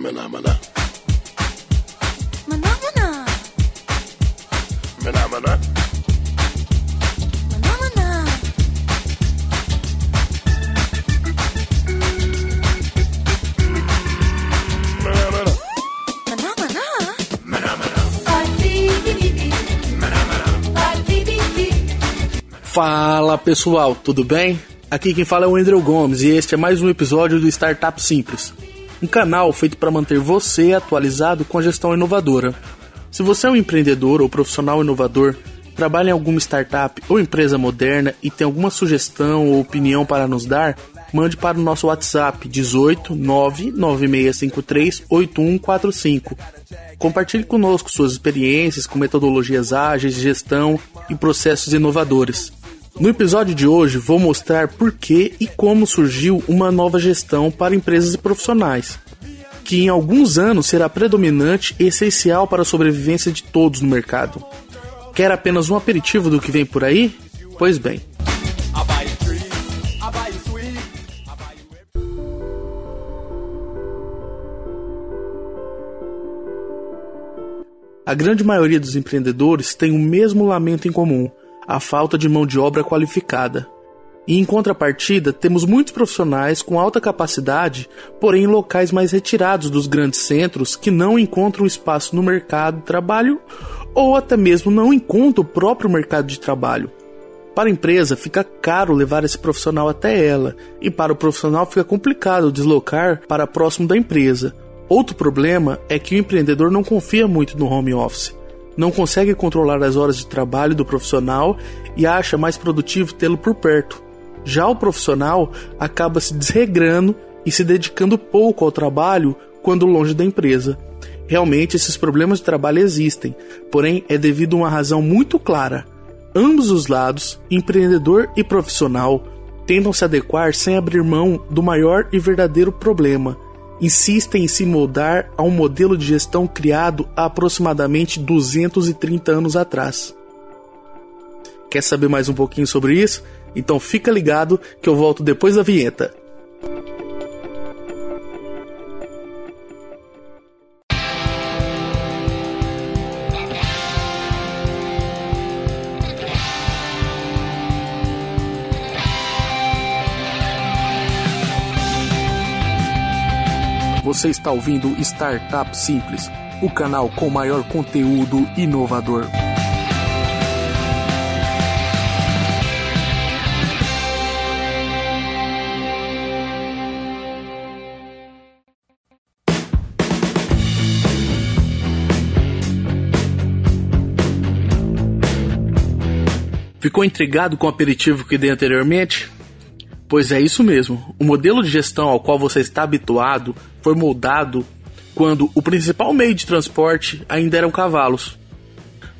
Maná, maná. Maná, maná. Maná, maná. Maná, maná. Maná, maná. Maná, maná. Maná, maná. Fala pessoal, tudo bem? Aqui quem fala é o Andrew Gomes e este é mais um episódio do Startup Simples, um canal feito para manter você atualizado com a gestão inovadora. Se você é um empreendedor ou profissional inovador, trabalha em alguma startup ou empresa moderna e tem alguma sugestão ou opinião para nos dar, mande para o nosso WhatsApp 18 99653 8145. Compartilhe conosco suas experiências com metodologias ágeis gestão e processos inovadores. No episódio de hoje, vou mostrar por que e como surgiu uma nova gestão para empresas e profissionais, que em alguns anos será predominante e essencial para a sobrevivência de todos no mercado. Quer apenas um aperitivo do que vem por aí? Pois bem. A grande maioria dos empreendedores tem o mesmo lamento em comum: a falta de mão de obra qualificada. E em contrapartida, temos muitos profissionais com alta capacidade, porém em locais mais retirados dos grandes centros que não encontram espaço no mercado de trabalho ou até mesmo não encontram o próprio mercado de trabalho. Para a empresa fica caro levar esse profissional até ela, e para o profissional fica complicado deslocar para próximo da empresa. Outro problema é que o empreendedor não confia muito no home office, não consegue controlar as horas de trabalho do profissional e acha mais produtivo tê-lo por perto. Já o profissional acaba se desregrando e se dedicando pouco ao trabalho quando longe da empresa. Realmente esses problemas de trabalho existem, porém é devido a uma razão muito clara. Ambos os lados, empreendedor e profissional, tentam se adequar sem abrir mão do maior e verdadeiro problema. Insistem em se moldar a um modelo de gestão criado há aproximadamente 230 anos atrás. Quer saber mais um pouquinho sobre isso? Então fica ligado que eu volto depois da vinheta. Você está ouvindo Startup Simples, o canal com maior conteúdo inovador. Ficou intrigado com o aperitivo que dei anteriormente? Pois é isso mesmo. O modelo de gestão ao qual você está habituado foi moldado quando o principal meio de transporte ainda eram cavalos.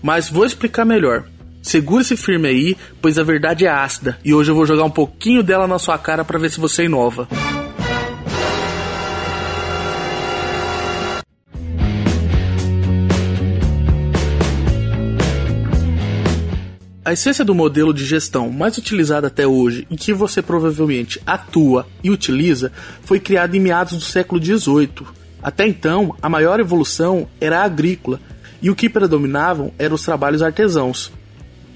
Mas vou explicar melhor. Segure-se firme aí, pois a verdade é ácida e hoje eu vou jogar um pouquinho dela na sua cara para ver se você inova. A essência do modelo de gestão mais utilizado até hoje e que você provavelmente atua e utiliza foi criado em meados do século XVIII. Até então, a maior evolução era a agrícola e o que predominavam eram os trabalhos artesãos.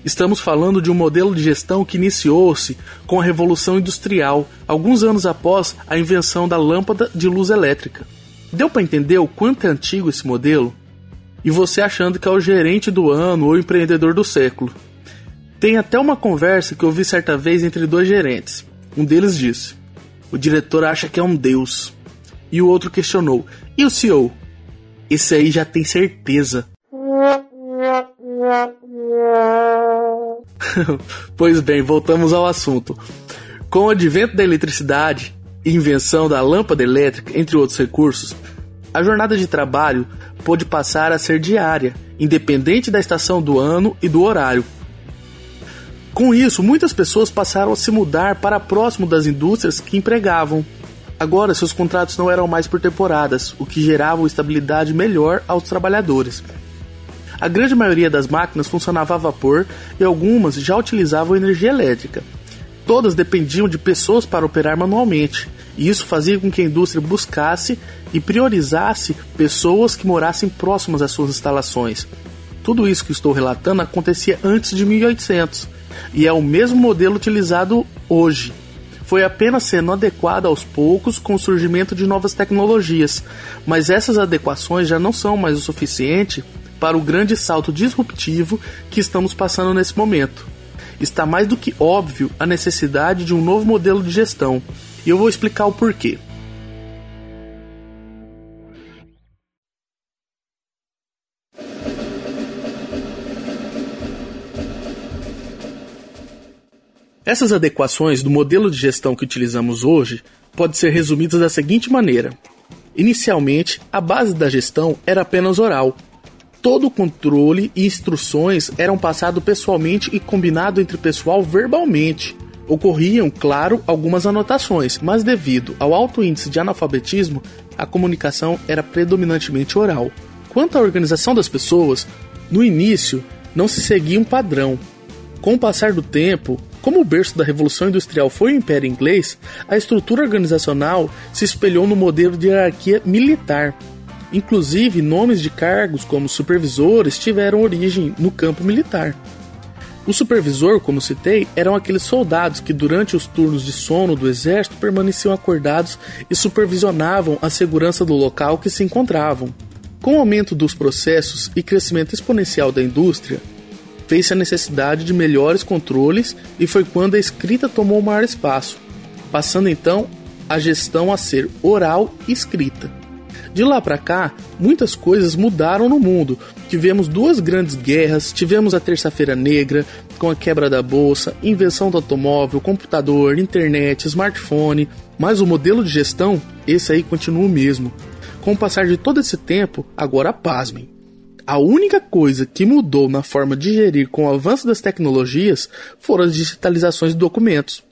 Estamos falando de um modelo de gestão que iniciou-se com a Revolução Industrial, alguns anos após a invenção da lâmpada de luz elétrica. Deu para entender o quanto é antigo esse modelo? E você achando que é o gerente do ano ou empreendedor do século. Tem até uma conversa que eu vi certa vez entre dois gerentes. Um deles disse: O diretor acha que é um deus. E o outro questionou: E o CEO? Esse aí já tem certeza. pois bem, voltamos ao assunto. Com o advento da eletricidade e invenção da lâmpada elétrica, entre outros recursos, a jornada de trabalho pôde passar a ser diária, independente da estação do ano e do horário. Com isso, muitas pessoas passaram a se mudar para próximo das indústrias que empregavam. Agora, seus contratos não eram mais por temporadas, o que gerava estabilidade melhor aos trabalhadores. A grande maioria das máquinas funcionava a vapor e algumas já utilizavam energia elétrica. Todas dependiam de pessoas para operar manualmente, E isso fazia com que a indústria buscasse e priorizasse pessoas que morassem próximas às suas instalações. Tudo isso que estou relatando acontecia antes de 1800 e é o mesmo modelo utilizado hoje. Foi apenas sendo adequado aos poucos com o surgimento de novas tecnologias, mas essas adequações já não são mais o suficiente para o grande salto disruptivo que estamos passando nesse momento. Está mais do que óbvio a necessidade de um novo modelo de gestão, e eu vou explicar o porquê. Essas adequações do modelo de gestão que utilizamos hoje podem ser resumidas da seguinte maneira: Inicialmente, a base da gestão era apenas oral. Todo o controle e instruções eram passados pessoalmente e combinado entre o pessoal verbalmente. Ocorriam, claro, algumas anotações, mas devido ao alto índice de analfabetismo, a comunicação era predominantemente oral. Quanto à organização das pessoas, no início não se seguia um padrão. Com o passar do tempo, como o berço da Revolução Industrial foi o Império Inglês, a estrutura organizacional se espelhou no modelo de hierarquia militar. Inclusive, nomes de cargos como supervisores tiveram origem no campo militar. O supervisor, como citei, eram aqueles soldados que, durante os turnos de sono do exército, permaneciam acordados e supervisionavam a segurança do local que se encontravam. Com o aumento dos processos e crescimento exponencial da indústria, fez-se a necessidade de melhores controles e foi quando a escrita tomou maior espaço, passando então a gestão a ser oral e escrita. De lá para cá, muitas coisas mudaram no mundo. Tivemos duas grandes guerras, tivemos a Terça-feira Negra, com a quebra da bolsa, invenção do automóvel, computador, internet, smartphone, mas o modelo de gestão, esse aí continua o mesmo. Com o passar de todo esse tempo, agora pasmem. A única coisa que mudou na forma de gerir com o avanço das tecnologias foram as digitalizações de documentos.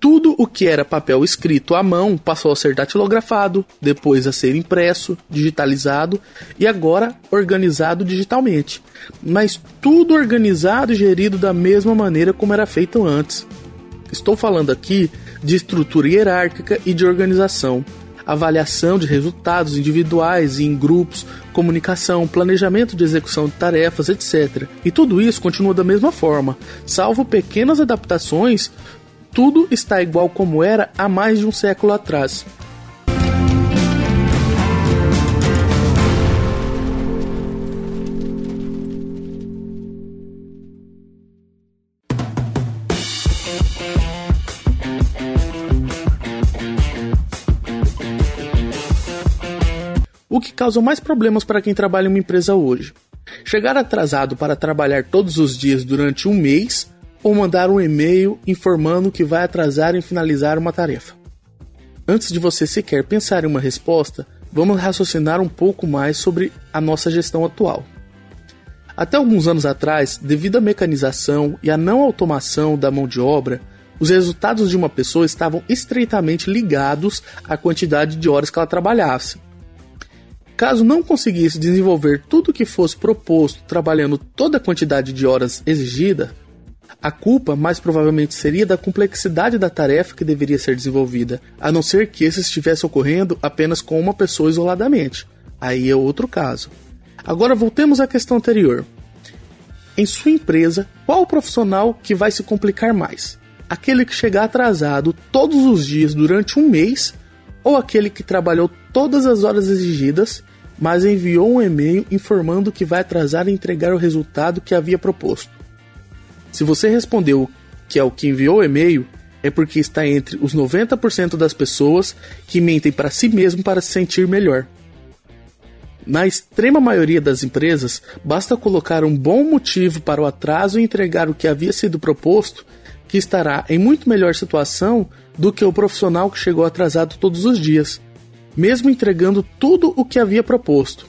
Tudo o que era papel escrito à mão passou a ser datilografado, depois a ser impresso, digitalizado e agora organizado digitalmente. Mas tudo organizado e gerido da mesma maneira como era feito antes. Estou falando aqui de estrutura hierárquica e de organização, avaliação de resultados individuais e em grupos, comunicação, planejamento de execução de tarefas, etc. E tudo isso continua da mesma forma, salvo pequenas adaptações tudo está igual como era há mais de um século atrás. O que causa mais problemas para quem trabalha em uma empresa hoje? Chegar atrasado para trabalhar todos os dias durante um mês ou mandar um e-mail informando que vai atrasar em finalizar uma tarefa. Antes de você sequer pensar em uma resposta, vamos raciocinar um pouco mais sobre a nossa gestão atual. Até alguns anos atrás, devido à mecanização e à não automação da mão de obra, os resultados de uma pessoa estavam estreitamente ligados à quantidade de horas que ela trabalhasse. Caso não conseguisse desenvolver tudo o que fosse proposto trabalhando toda a quantidade de horas exigida, a culpa mais provavelmente seria da complexidade da tarefa que deveria ser desenvolvida, a não ser que esse estivesse ocorrendo apenas com uma pessoa isoladamente. Aí é outro caso. Agora voltemos à questão anterior. Em sua empresa, qual o profissional que vai se complicar mais? Aquele que chegar atrasado todos os dias durante um mês ou aquele que trabalhou todas as horas exigidas, mas enviou um e-mail informando que vai atrasar e entregar o resultado que havia proposto? Se você respondeu que é o que enviou o e-mail, é porque está entre os 90% das pessoas que mentem para si mesmo para se sentir melhor. Na extrema maioria das empresas, basta colocar um bom motivo para o atraso e entregar o que havia sido proposto, que estará em muito melhor situação do que o profissional que chegou atrasado todos os dias, mesmo entregando tudo o que havia proposto.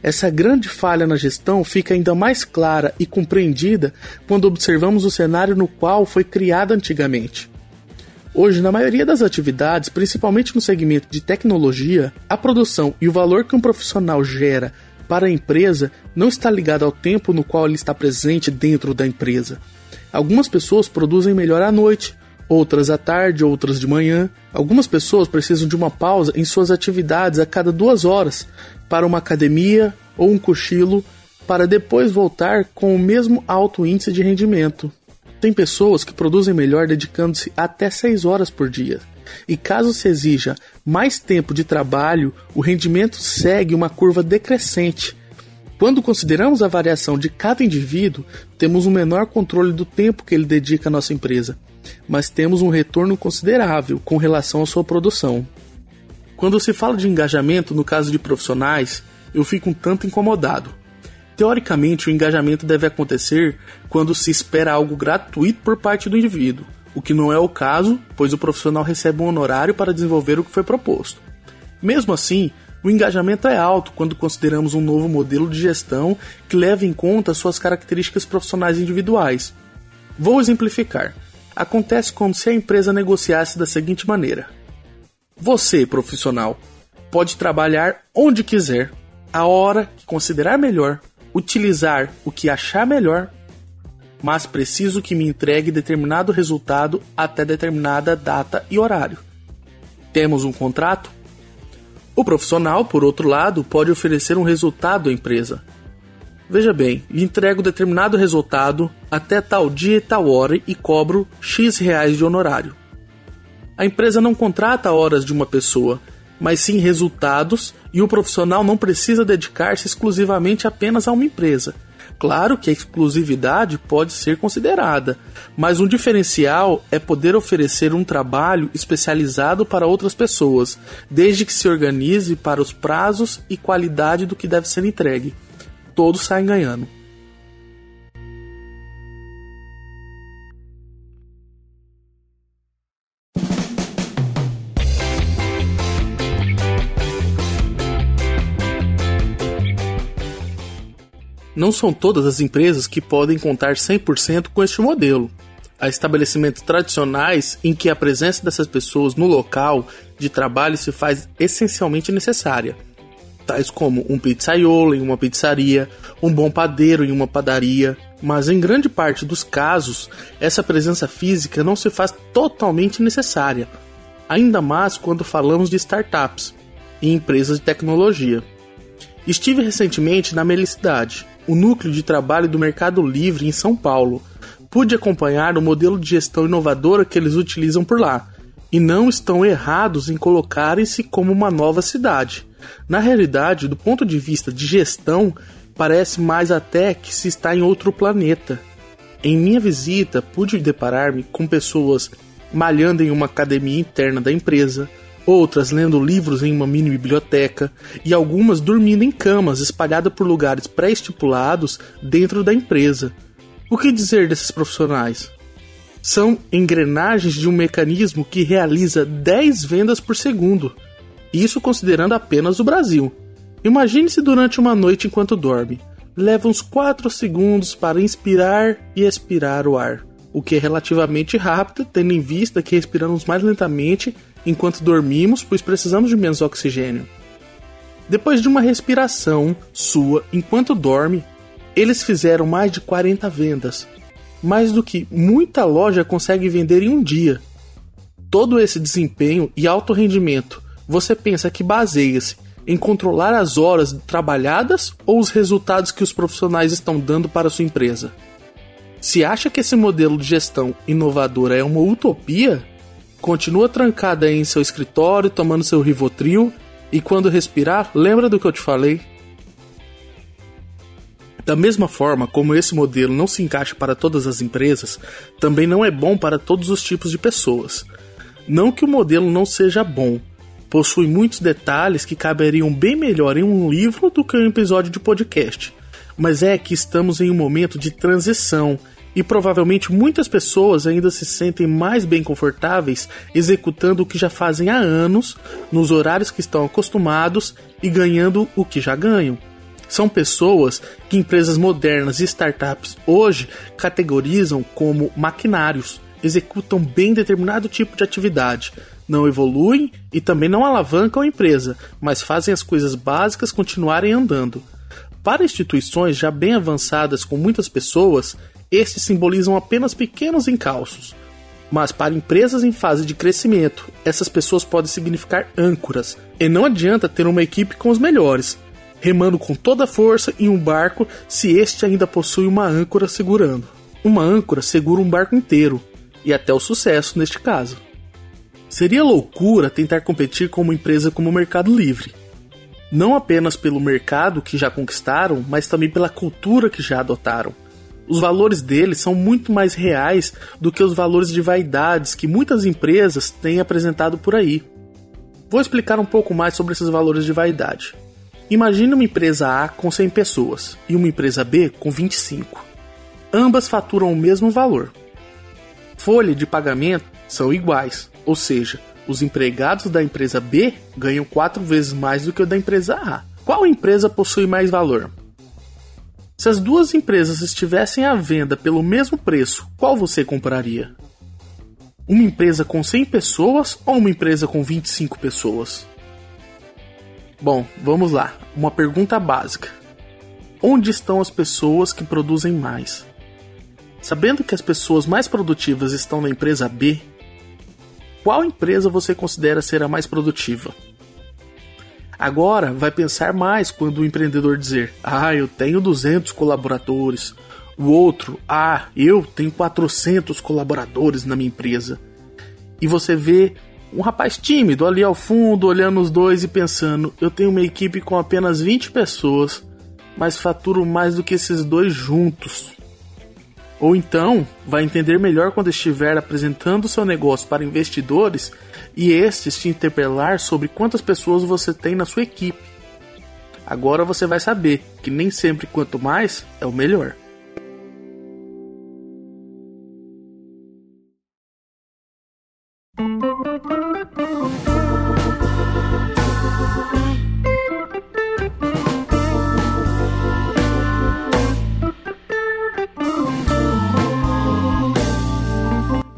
Essa grande falha na gestão fica ainda mais clara e compreendida quando observamos o cenário no qual foi criada antigamente. Hoje, na maioria das atividades, principalmente no segmento de tecnologia, a produção e o valor que um profissional gera para a empresa não está ligado ao tempo no qual ele está presente dentro da empresa. Algumas pessoas produzem melhor à noite, outras à tarde, outras de manhã. Algumas pessoas precisam de uma pausa em suas atividades a cada duas horas para uma academia ou um cochilo para depois voltar com o mesmo alto índice de rendimento. Tem pessoas que produzem melhor dedicando-se até 6 horas por dia. E caso se exija mais tempo de trabalho, o rendimento segue uma curva decrescente. Quando consideramos a variação de cada indivíduo, temos um menor controle do tempo que ele dedica à nossa empresa, mas temos um retorno considerável com relação à sua produção. Quando se fala de engajamento no caso de profissionais, eu fico um tanto incomodado. Teoricamente, o engajamento deve acontecer quando se espera algo gratuito por parte do indivíduo, o que não é o caso, pois o profissional recebe um honorário para desenvolver o que foi proposto. Mesmo assim, o engajamento é alto quando consideramos um novo modelo de gestão que leva em conta suas características profissionais individuais. Vou exemplificar. Acontece como se a empresa negociasse da seguinte maneira: Você, profissional, pode trabalhar onde quiser, a hora que considerar melhor, utilizar o que achar melhor, mas preciso que me entregue determinado resultado até determinada data e horário. Temos um contrato? O profissional, por outro lado, pode oferecer um resultado à empresa. Veja bem, entrego determinado resultado até tal dia e tal hora e cobro X reais de honorário. A empresa não contrata horas de uma pessoa, mas sim resultados, e o profissional não precisa dedicar-se exclusivamente apenas a uma empresa. Claro que a exclusividade pode ser considerada, mas um diferencial é poder oferecer um trabalho especializado para outras pessoas, desde que se organize para os prazos e qualidade do que deve ser entregue. Todos saem ganhando. Não são todas as empresas que podem contar 100% com este modelo. Há estabelecimentos tradicionais em que a presença dessas pessoas no local de trabalho se faz essencialmente necessária, tais como um pizzaiolo em uma pizzaria, um bom padeiro em uma padaria, mas em grande parte dos casos, essa presença física não se faz totalmente necessária, ainda mais quando falamos de startups e empresas de tecnologia. Estive recentemente na Melicidade, o núcleo de trabalho do Mercado Livre em São Paulo. Pude acompanhar o modelo de gestão inovadora que eles utilizam por lá, e não estão errados em colocarem-se como uma nova cidade. Na realidade, do ponto de vista de gestão, parece mais até que se está em outro planeta. Em minha visita, pude deparar-me com pessoas malhando em uma academia interna da empresa, outras lendo livros em uma mini biblioteca e algumas dormindo em camas espalhadas por lugares pré-estipulados dentro da empresa. O que dizer desses profissionais? São engrenagens de um mecanismo que realiza 10 vendas por segundo, isso considerando apenas o Brasil. Imagine-se durante uma noite enquanto dorme. Leva uns 4 segundos para inspirar e expirar o ar, o que é relativamente rápido, tendo em vista que respiramos mais lentamente enquanto dormimos, pois precisamos de menos oxigênio. Depois de uma respiração sua enquanto dorme, eles fizeram mais de 40 vendas, mais do que muita loja consegue vender em um dia. Todo esse desempenho e alto rendimento, você pensa que baseia-se em controlar as horas trabalhadas ou os resultados que os profissionais estão dando para sua empresa? Se acha que esse modelo de gestão inovadora é uma utopia, continua trancada em seu escritório tomando seu Rivotril e quando respirar, lembra do que eu te falei? Da mesma forma como esse modelo não se encaixa para todas as empresas, também não é bom para todos os tipos de pessoas. Não que o modelo não seja bom, possui muitos detalhes que caberiam bem melhor em um livro do que em um episódio de podcast, mas é que estamos em um momento de transição e provavelmente muitas pessoas ainda se sentem mais bem confortáveis executando o que já fazem há anos, nos horários que estão acostumados e ganhando o que já ganham. São pessoas que empresas modernas e startups hoje categorizam como maquinários, executam bem determinado tipo de atividade, não evoluem e também não alavancam a empresa, mas fazem as coisas básicas continuarem andando. Para instituições já bem avançadas com muitas pessoas, estes simbolizam apenas pequenos encalços. Mas para empresas em fase de crescimento, essas pessoas podem significar âncoras. E não adianta ter uma equipe com os melhores, remando com toda a força em um barco se este ainda possui uma âncora segurando. Uma âncora segura um barco inteiro, e até o sucesso neste caso. Seria loucura tentar competir com uma empresa como o Mercado Livre. Não apenas pelo mercado que já conquistaram, mas também pela cultura que já adotaram. Os valores deles são muito mais reais do que os valores de vaidades que muitas empresas têm apresentado por aí. Vou explicar um pouco mais sobre esses valores de vaidade. Imagine uma empresa A com 100 pessoas e uma empresa B com 25. Ambas faturam o mesmo valor. Folha de pagamento são iguais, ou seja, os empregados da empresa B ganham quatro vezes mais do que o da empresa A. Qual empresa possui mais valor? Se as duas empresas estivessem à venda pelo mesmo preço, qual você compraria? Uma empresa com 100 pessoas ou uma empresa com 25 pessoas? Bom, vamos lá. Uma pergunta básica: Onde estão as pessoas que produzem mais? Sabendo que as pessoas mais produtivas estão na empresa B, qual empresa você considera ser a mais produtiva? Agora vai pensar mais quando o empreendedor dizer: "Ah, eu tenho 200 colaboradores". O outro: "Ah, eu tenho 400 colaboradores na minha empresa". E você vê um rapaz tímido ali ao fundo, olhando os dois e pensando: "Eu tenho uma equipe com apenas 20 pessoas, mas faturo mais do que esses dois juntos". Ou então, vai entender melhor quando estiver apresentando seu negócio para investidores e estes te interpelar sobre quantas pessoas você tem na sua equipe. Agora você vai saber que nem sempre quanto mais é o melhor.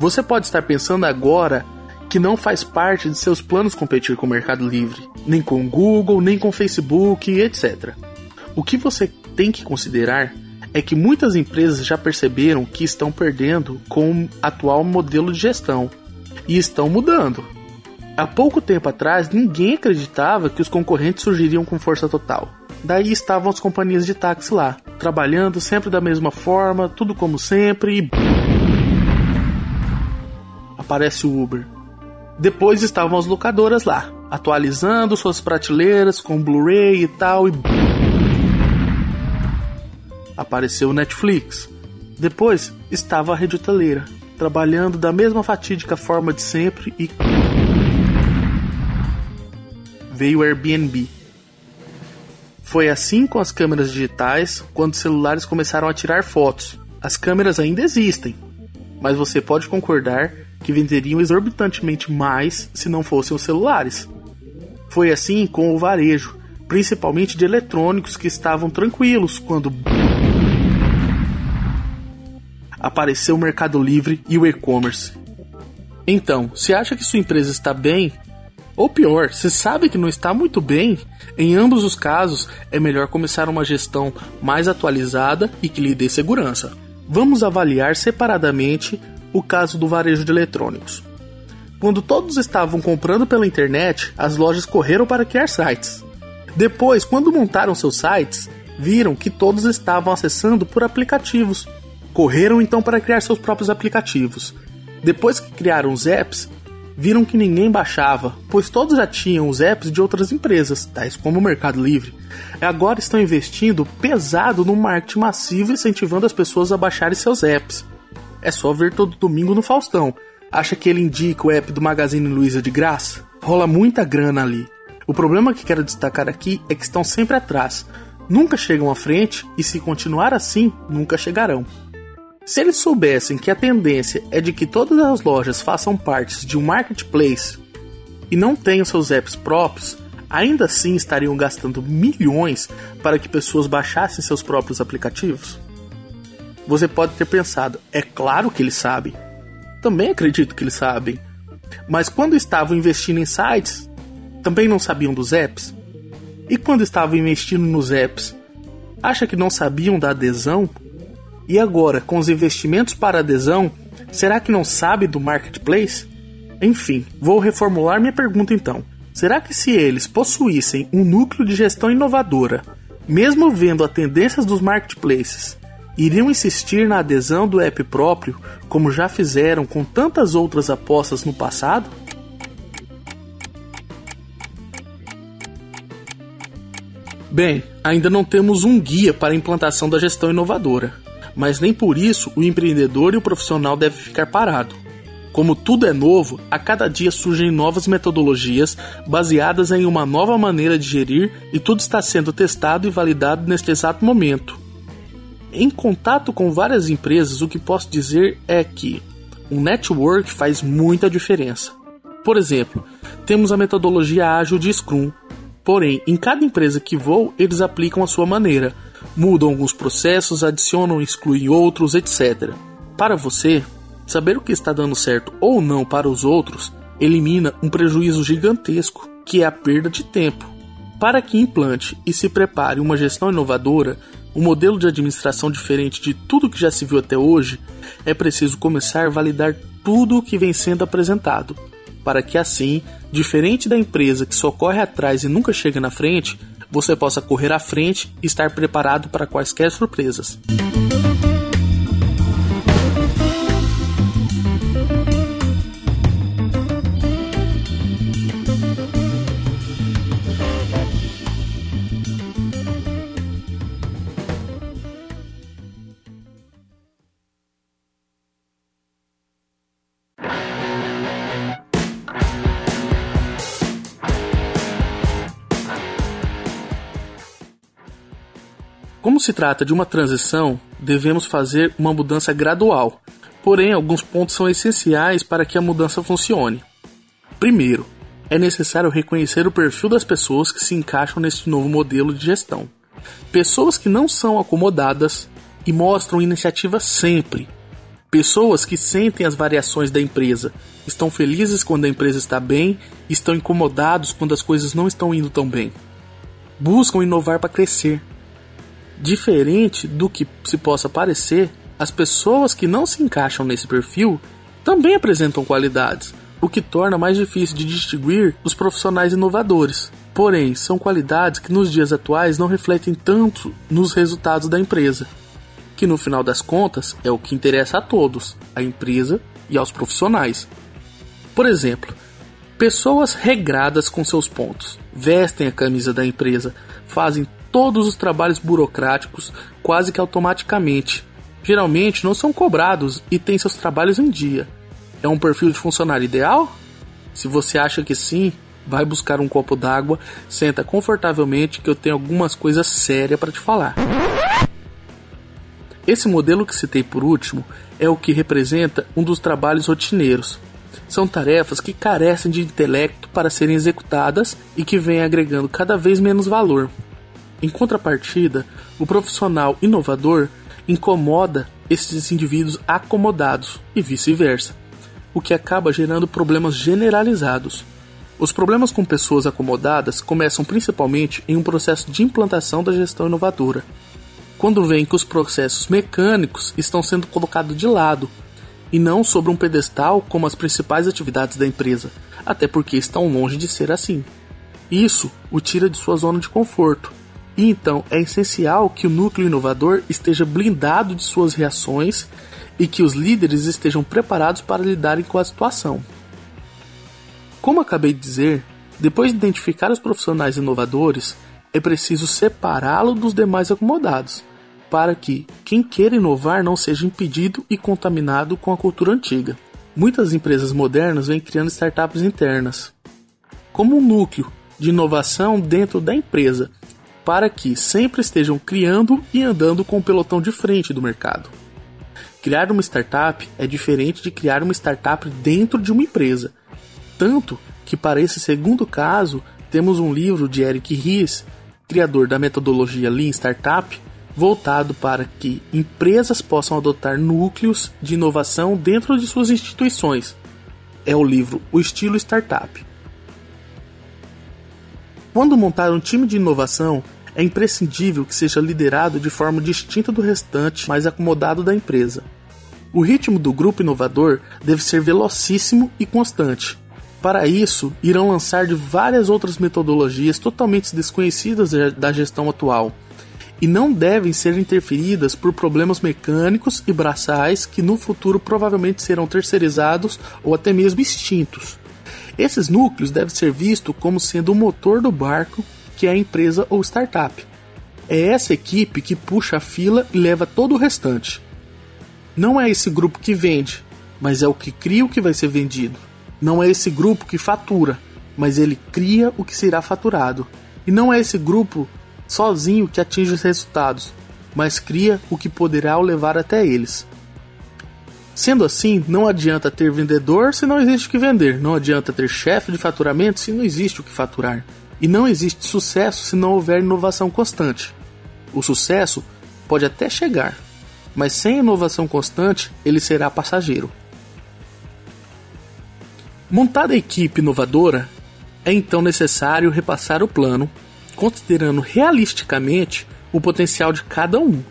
Você pode estar pensando agora que não faz parte de seus planos competir com o Mercado Livre, nem com o Google, nem com o Facebook, etc. O que você tem que considerar é que muitas empresas já perceberam que estão perdendo com o atual modelo de gestão e estão mudando. Há pouco tempo atrás, ninguém acreditava que os concorrentes surgiriam com força total. Daí estavam as companhias de táxi lá, trabalhando sempre da mesma forma, tudo como sempre e aparece o Uber. Depois estavam as locadoras lá, atualizando suas prateleiras com Blu-ray e tal, e apareceu o Netflix. Depois estava a rede hoteleira, trabalhando da mesma fatídica forma de sempre e veio o Airbnb. Foi assim com as câmeras digitais quando os celulares começaram a tirar fotos. As câmeras ainda existem, mas você pode concordar que venderiam exorbitantemente mais se não fossem os celulares. Foi assim com o varejo, principalmente de eletrônicos que estavam tranquilos quando apareceu o Mercado Livre e o e-commerce. Então, se acha que sua empresa está bem, ou pior, se sabe que não está muito bem, em ambos os casos é melhor começar uma gestão mais atualizada e que lhe dê segurança. Vamos avaliar separadamente o caso do varejo de eletrônicos. Quando todos estavam comprando pela internet, as lojas correram para criar sites. Depois, quando montaram seus sites, viram que todos estavam acessando por aplicativos. Correram então para criar seus próprios aplicativos. Depois que criaram os apps, viram que ninguém baixava, pois todos já tinham os apps de outras empresas, tais como o Mercado Livre. Agora estão investindo pesado no marketing massivo incentivando as pessoas a baixarem seus apps é só ver todo domingo no Faustão. Acha que ele indica o app do Magazine Luiza de graça? Rola muita grana ali. O problema que quero destacar aqui é que estão sempre atrás. Nunca chegam à frente e, se continuar assim, nunca chegarão. Se eles soubessem que a tendência é de que todas as lojas façam parte de um marketplace e não tenham seus apps próprios, ainda assim estariam gastando milhões para que pessoas baixassem seus próprios aplicativos? Você pode ter pensado, é claro que eles sabem. Também acredito que eles sabem. Mas quando estavam investindo em sites, também não sabiam dos apps? E quando estavam investindo nos apps, acha que não sabiam da adesão? E agora, com os investimentos para adesão, Será que não sabe do marketplace? Enfim, vou reformular minha pergunta então. Será que se eles possuíssem um núcleo de gestão inovadora, mesmo vendo as tendências dos marketplaces, iriam insistir na adesão do app próprio, como já fizeram com tantas outras apostas no passado? Bem, ainda não temos um guia para a implantação da gestão inovadora, mas nem por isso o empreendedor e o profissional devem ficar parado. Como tudo é novo, a cada dia surgem novas metodologias baseadas em uma nova maneira de gerir e tudo está sendo testado e validado neste exato momento. Em contato com várias empresas, o que posso dizer é que um network faz muita diferença. Por exemplo, temos a metodologia ágil de Scrum, porém, em cada empresa que vou, eles aplicam a sua maneira, mudam alguns processos, adicionam e excluem outros, etc. Para você, Saber o que está dando certo ou não para os outros elimina um prejuízo gigantesco, que é a perda de tempo. Para que implante e se prepare uma gestão inovadora, um modelo de administração diferente de tudo que já se viu até hoje, é preciso começar a validar tudo o que vem sendo apresentado, para que assim, diferente da empresa que só corre atrás e nunca chega na frente, você possa correr à frente e estar preparado para quaisquer surpresas. Se trata de uma transição, devemos fazer uma mudança gradual, porém, alguns pontos são essenciais para que a mudança funcione. Primeiro, é necessário reconhecer o perfil das pessoas que se encaixam neste novo modelo de gestão. Pessoas que não são acomodadas e mostram iniciativa sempre. Pessoas que sentem as variações da empresa, estão felizes quando a empresa está bem, estão incomodados quando as coisas não estão indo tão bem. Buscam inovar para crescer, Diferente do que se possa parecer, as pessoas que não se encaixam nesse perfil também apresentam qualidades, o que torna mais difícil de distinguir os profissionais inovadores. Porém, são qualidades que nos dias atuais não refletem tanto nos resultados da empresa, que no final das contas é o que interessa a todos, a empresa e aos profissionais. Por exemplo, pessoas regradas com seus pontos, vestem a camisa da empresa, fazem todos os trabalhos burocráticos quase que automaticamente. Geralmente não são cobrados e têm seus trabalhos em dia. É um perfil de funcionário ideal? Se você acha que sim, vai buscar um copo d'água, senta confortavelmente que eu tenho algumas coisas sérias para te falar. Esse modelo que citei por último é o que representa um dos trabalhos rotineiros. São tarefas que carecem de intelecto para serem executadas e que vêm agregando cada vez menos valor. Em contrapartida, o profissional inovador incomoda esses indivíduos acomodados e vice-versa, o que acaba gerando problemas generalizados. Os problemas com pessoas acomodadas começam principalmente em um processo de implantação da gestão inovadora, quando vem que os processos mecânicos estão sendo colocados de lado e não sobre um pedestal como as principais atividades da empresa, até porque estão longe de ser assim. Isso o tira de sua zona de conforto então é essencial que o núcleo inovador esteja blindado de suas reações e que os líderes estejam preparados para lidarem com a situação. Como acabei de dizer, depois de identificar os profissionais inovadores, é preciso separá-lo dos demais acomodados, para que quem queira inovar não seja impedido e contaminado com a cultura antiga. Muitas empresas modernas vêm criando startups internas, como um núcleo de inovação dentro da empresa para que sempre estejam criando e andando com o pelotão de frente do mercado. Criar uma startup é diferente de criar uma startup dentro de uma empresa. Tanto que, para esse segundo caso, temos um livro de Eric Ries, criador da metodologia Lean Startup, voltado para que empresas possam adotar núcleos de inovação dentro de suas instituições. É o livro O Estilo Startup. Quando montar um time de inovação, é imprescindível que seja liderado de forma distinta do restante, mais acomodado da empresa. O ritmo do grupo inovador deve ser velocíssimo e constante. Para isso, irão lançar de várias outras metodologias totalmente desconhecidas da gestão atual e não devem ser interferidas por problemas mecânicos e braçais que no futuro provavelmente serão terceirizados ou até mesmo extintos. Esses núcleos devem ser vistos como sendo o motor do barco que é a empresa ou startup. É essa equipe que puxa a fila e leva todo o restante. Não é esse grupo que vende, mas é o que cria o que vai ser vendido. Não é esse grupo que fatura, mas ele cria o que será faturado. E não é esse grupo sozinho que atinge os resultados, mas cria o que poderá o levar até eles. Sendo assim, não adianta ter vendedor se não existe o que vender, não adianta ter chefe de faturamento se não existe o que faturar. E não existe sucesso se não houver inovação constante. O sucesso pode até chegar, mas sem inovação constante, ele será passageiro. Montada a equipe inovadora, é então necessário repassar o plano, considerando realisticamente o potencial de cada um,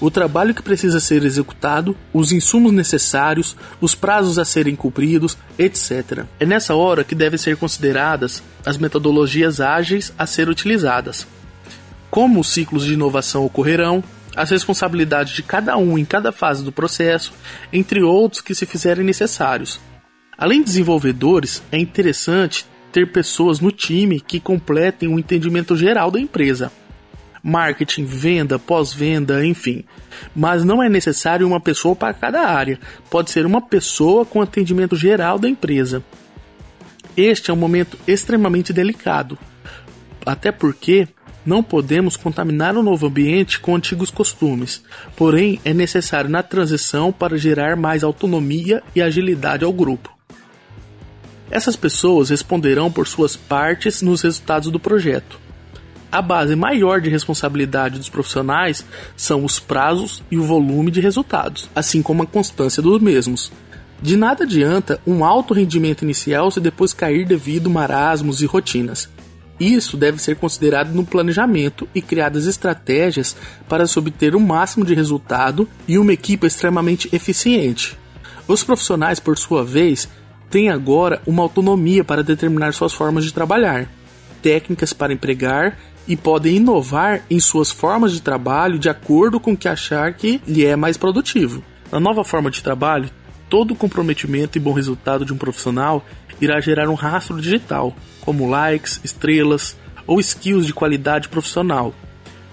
o trabalho que precisa ser executado, os insumos necessários, os prazos a serem cumpridos, etc. É nessa hora que devem ser consideradas as metodologias ágeis a ser utilizadas. Como os ciclos de inovação ocorrerão, as responsabilidades de cada um em cada fase do processo, entre outros que se fizerem necessários. Além de desenvolvedores, é interessante ter pessoas no time que completem o entendimento geral da empresa. Marketing, venda, pós-venda, enfim. Mas não é necessário uma pessoa para cada área. Pode ser uma pessoa com atendimento geral da empresa. Este é um momento extremamente delicado. Até porque não podemos contaminar o novo ambiente com antigos costumes, porém é necessário na transição para gerar mais autonomia e agilidade ao grupo. Essas pessoas responderão por suas partes nos resultados do projeto. A base maior de responsabilidade dos profissionais são os prazos e o volume de resultados, assim como a constância dos mesmos. De nada adianta um alto rendimento inicial se depois cair devido marasmos e rotinas. Isso deve ser considerado no planejamento e criadas estratégias para se obter o máximo de resultado e uma equipe extremamente eficiente. Os profissionais, por sua vez, têm agora uma autonomia para determinar suas formas de trabalhar, técnicas para empregar e podem inovar em suas formas de trabalho de acordo com o que achar que lhe é mais produtivo. Na nova forma de trabalho, todo o comprometimento e bom resultado de um profissional irá gerar um rastro digital, como likes, estrelas ou skills de qualidade profissional,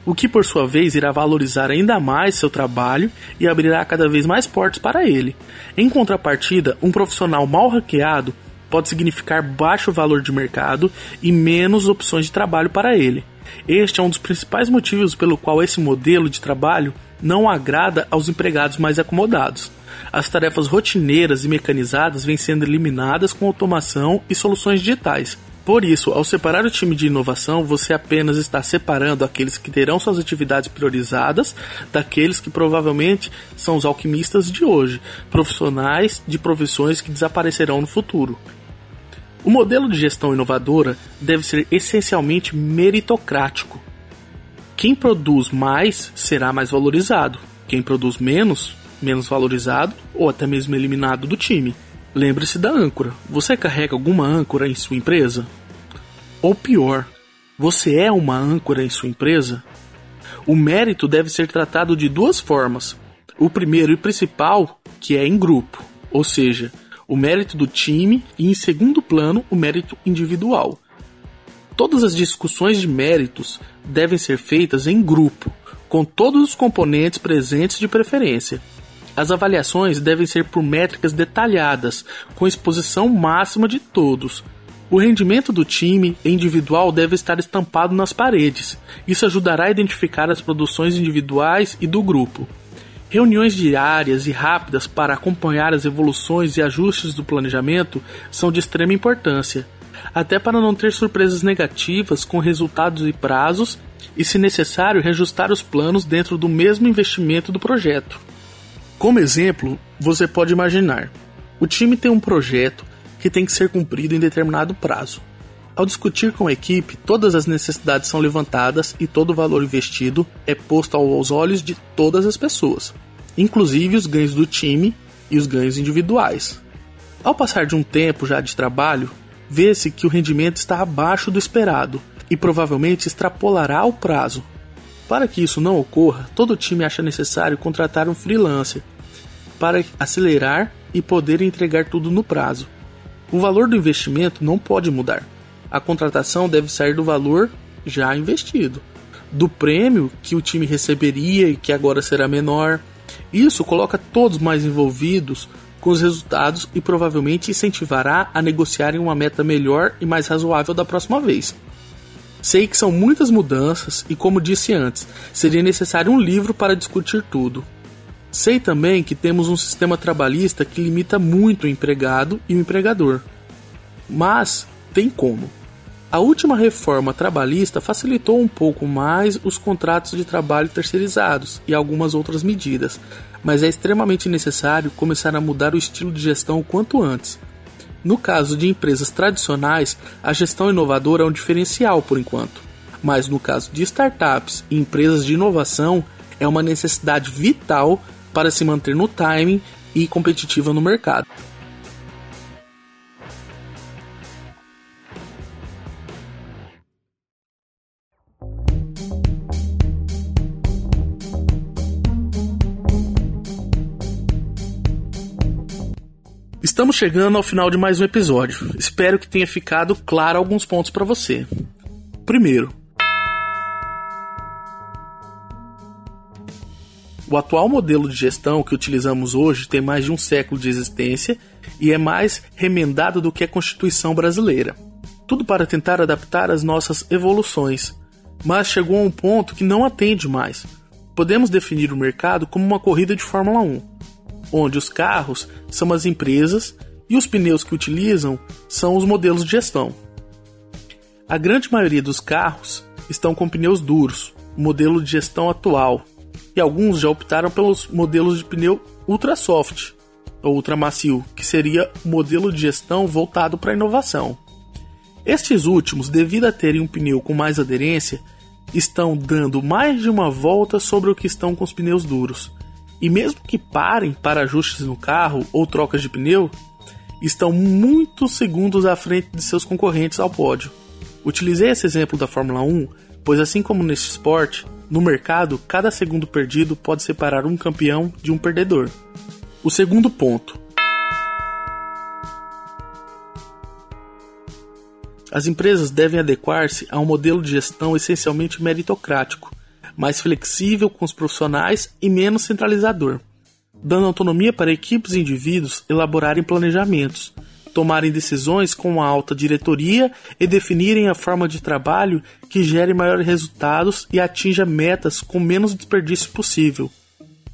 o que por sua vez irá valorizar ainda mais seu trabalho e abrirá cada vez mais portas para ele. Em contrapartida, um profissional mal hackeado pode significar baixo valor de mercado e menos opções de trabalho para ele. Este é um dos principais motivos pelo qual esse modelo de trabalho não agrada aos empregados mais acomodados as tarefas rotineiras e mecanizadas vêm sendo eliminadas com automação e soluções digitais. Por isso, ao separar o time de inovação, você apenas está separando aqueles que terão suas atividades priorizadas daqueles que provavelmente são os alquimistas de hoje, profissionais de profissões que desaparecerão no futuro. O modelo de gestão inovadora deve ser essencialmente meritocrático. Quem produz mais será mais valorizado, quem produz menos menos valorizado ou até mesmo eliminado do time. Lembre-se da âncora. Você carrega alguma âncora em sua empresa? Ou pior, você é uma âncora em sua empresa? O mérito deve ser tratado de duas formas. O primeiro e principal, que é em grupo, ou seja, o mérito do time, e em segundo plano, o mérito individual. Todas as discussões de méritos devem ser feitas em grupo, com todos os componentes presentes de preferência. As avaliações devem ser por métricas detalhadas, com exposição máxima de todos. O rendimento do time individual deve estar estampado nas paredes. Isso ajudará a identificar as produções individuais e do grupo. Reuniões diárias e rápidas para acompanhar as evoluções e ajustes do planejamento são de extrema importância, até para não ter surpresas negativas com resultados e prazos e, se necessário, reajustar os planos dentro do mesmo investimento do projeto. Como exemplo, você pode imaginar: o time tem um projeto que tem que ser cumprido em determinado prazo. Ao discutir com a equipe, todas as necessidades são levantadas e todo o valor investido é posto aos olhos de todas as pessoas, inclusive os ganhos do time e os ganhos individuais. Ao passar de um tempo já de trabalho, vê-se que o rendimento está abaixo do esperado e provavelmente extrapolará o prazo. Para que isso não ocorra, todo time acha necessário contratar um freelancer para acelerar e poder entregar tudo no prazo. O valor do investimento não pode mudar. A contratação deve sair do valor já investido, do prêmio que o time receberia e que agora será menor. Isso coloca todos mais envolvidos com os resultados e provavelmente incentivará a negociarem uma meta melhor e mais razoável da próxima vez. Sei que são muitas mudanças e, como disse antes, seria necessário um livro para discutir tudo. Sei também que temos um sistema trabalhista que limita muito o empregado e o empregador. Mas tem como. A última reforma trabalhista facilitou um pouco mais os contratos de trabalho terceirizados e algumas outras medidas, mas é extremamente necessário começar a mudar o estilo de gestão o quanto antes. No caso de empresas tradicionais, a gestão inovadora é um diferencial por enquanto, mas no caso de startups e empresas de inovação, é uma necessidade vital para se manter no timing e competitiva no mercado. Estamos chegando ao final de mais um episódio. Espero que tenha ficado claro alguns pontos para você. Primeiro, o atual modelo de gestão que utilizamos hoje tem mais de um século de existência e é mais remendado do que a Constituição brasileira. Tudo para tentar adaptar as nossas evoluções, mas chegou a um ponto que não atende mais. Podemos definir o mercado como uma corrida de Fórmula 1 onde os carros são as empresas e os pneus que utilizam são os modelos de gestão. A grande maioria dos carros estão com pneus duros, o modelo de gestão atual, e alguns já optaram pelos modelos de pneu ultra soft ou ultra macio, que seria o modelo de gestão voltado para a inovação. Estes últimos, devido a terem um pneu com mais aderência, estão dando mais de uma volta sobre o que estão com os pneus duros, e mesmo que parem para ajustes no carro ou trocas de pneu, estão muitos segundos à frente de seus concorrentes ao pódio. Utilizei esse exemplo da Fórmula 1, pois assim como neste esporte, no mercado, cada segundo perdido pode separar um campeão de um perdedor. O segundo ponto. As empresas devem adequar-se a um modelo de gestão essencialmente meritocrático, mais flexível com os profissionais e menos centralizador, dando autonomia para equipes e indivíduos elaborarem planejamentos, tomarem decisões com a alta diretoria e definirem a forma de trabalho que gere maiores resultados e atinja metas com menos desperdício possível.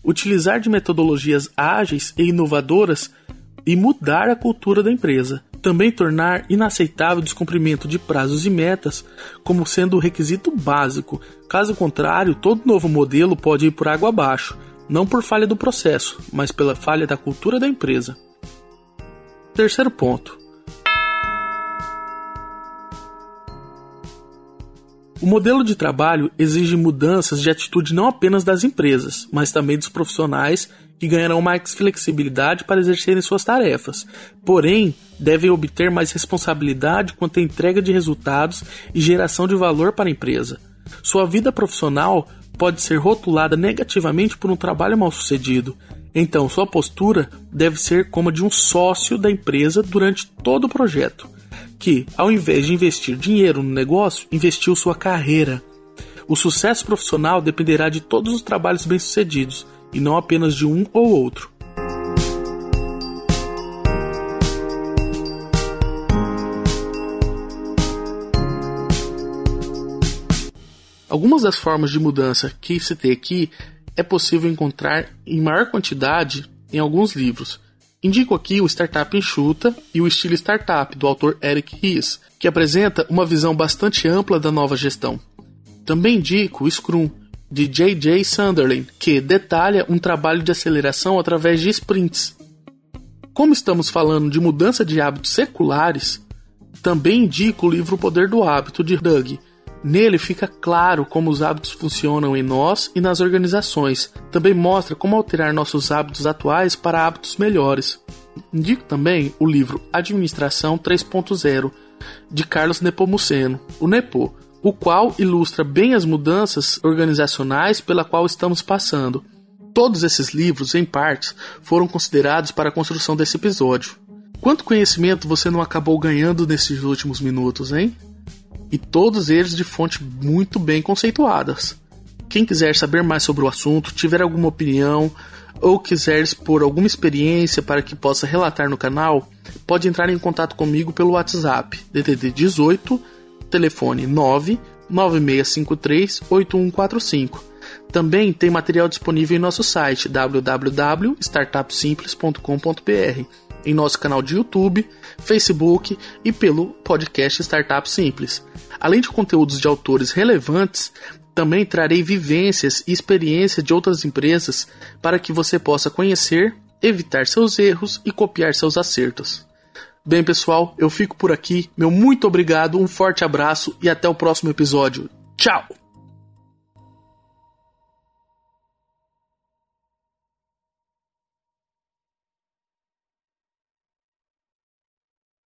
Utilizar de metodologias ágeis e inovadoras e mudar a cultura da empresa. Também tornar inaceitável o descumprimento de prazos e metas como sendo o requisito básico. Caso contrário, todo novo modelo pode ir por água abaixo, não por falha do processo, mas pela falha da cultura da empresa. Terceiro ponto: O modelo de trabalho exige mudanças de atitude não apenas das empresas, mas também dos profissionais que ganharão mais flexibilidade para exercerem suas tarefas. Porém, devem obter mais responsabilidade quanto à entrega de resultados e geração de valor para a empresa. Sua vida profissional pode ser rotulada negativamente por um trabalho mal sucedido. Então, sua postura deve ser como a de um sócio da empresa durante todo o projeto que, ao invés de investir dinheiro no negócio, investiu sua carreira. O sucesso profissional dependerá de todos os trabalhos bem-sucedidos e não apenas de um ou outro. Algumas das formas de mudança que citei aqui é possível encontrar em maior quantidade em alguns livros, Indico aqui o Startup Enxuta e o Estilo Startup, do autor Eric Ries, que apresenta uma visão bastante ampla da nova gestão. Também indico o Scrum, de J.J. Sunderland, que detalha um trabalho de aceleração através de sprints. Como estamos falando de mudança de hábitos seculares, também indico o livro O Poder do Hábito, de Doug, Nele fica claro como os hábitos funcionam em nós e nas organizações. Também mostra como alterar nossos hábitos atuais para hábitos melhores. Indico também o livro Administração 3.0 de Carlos Nepomuceno, o Nepo, o qual ilustra bem as mudanças organizacionais pela qual estamos passando. Todos esses livros, em partes, foram considerados para a construção desse episódio. Quanto conhecimento você não acabou ganhando nesses últimos minutos, hein? E todos eles de fontes muito bem conceituadas. Quem quiser saber mais sobre o assunto, tiver alguma opinião ou quiser expor alguma experiência para que possa relatar no canal, pode entrar em contato comigo pelo WhatsApp DDD 18 telefone 9 9653 8145. Também tem material disponível em nosso site www.startupsimples.com.br em nosso canal de YouTube, Facebook e pelo podcast Startup Simples. Além de conteúdos de autores relevantes, também trarei vivências e experiências de outras empresas para que você possa conhecer, evitar seus erros e copiar seus acertos. Bem, pessoal, eu fico por aqui. Meu muito obrigado, um forte abraço e até o próximo episódio. Tchau!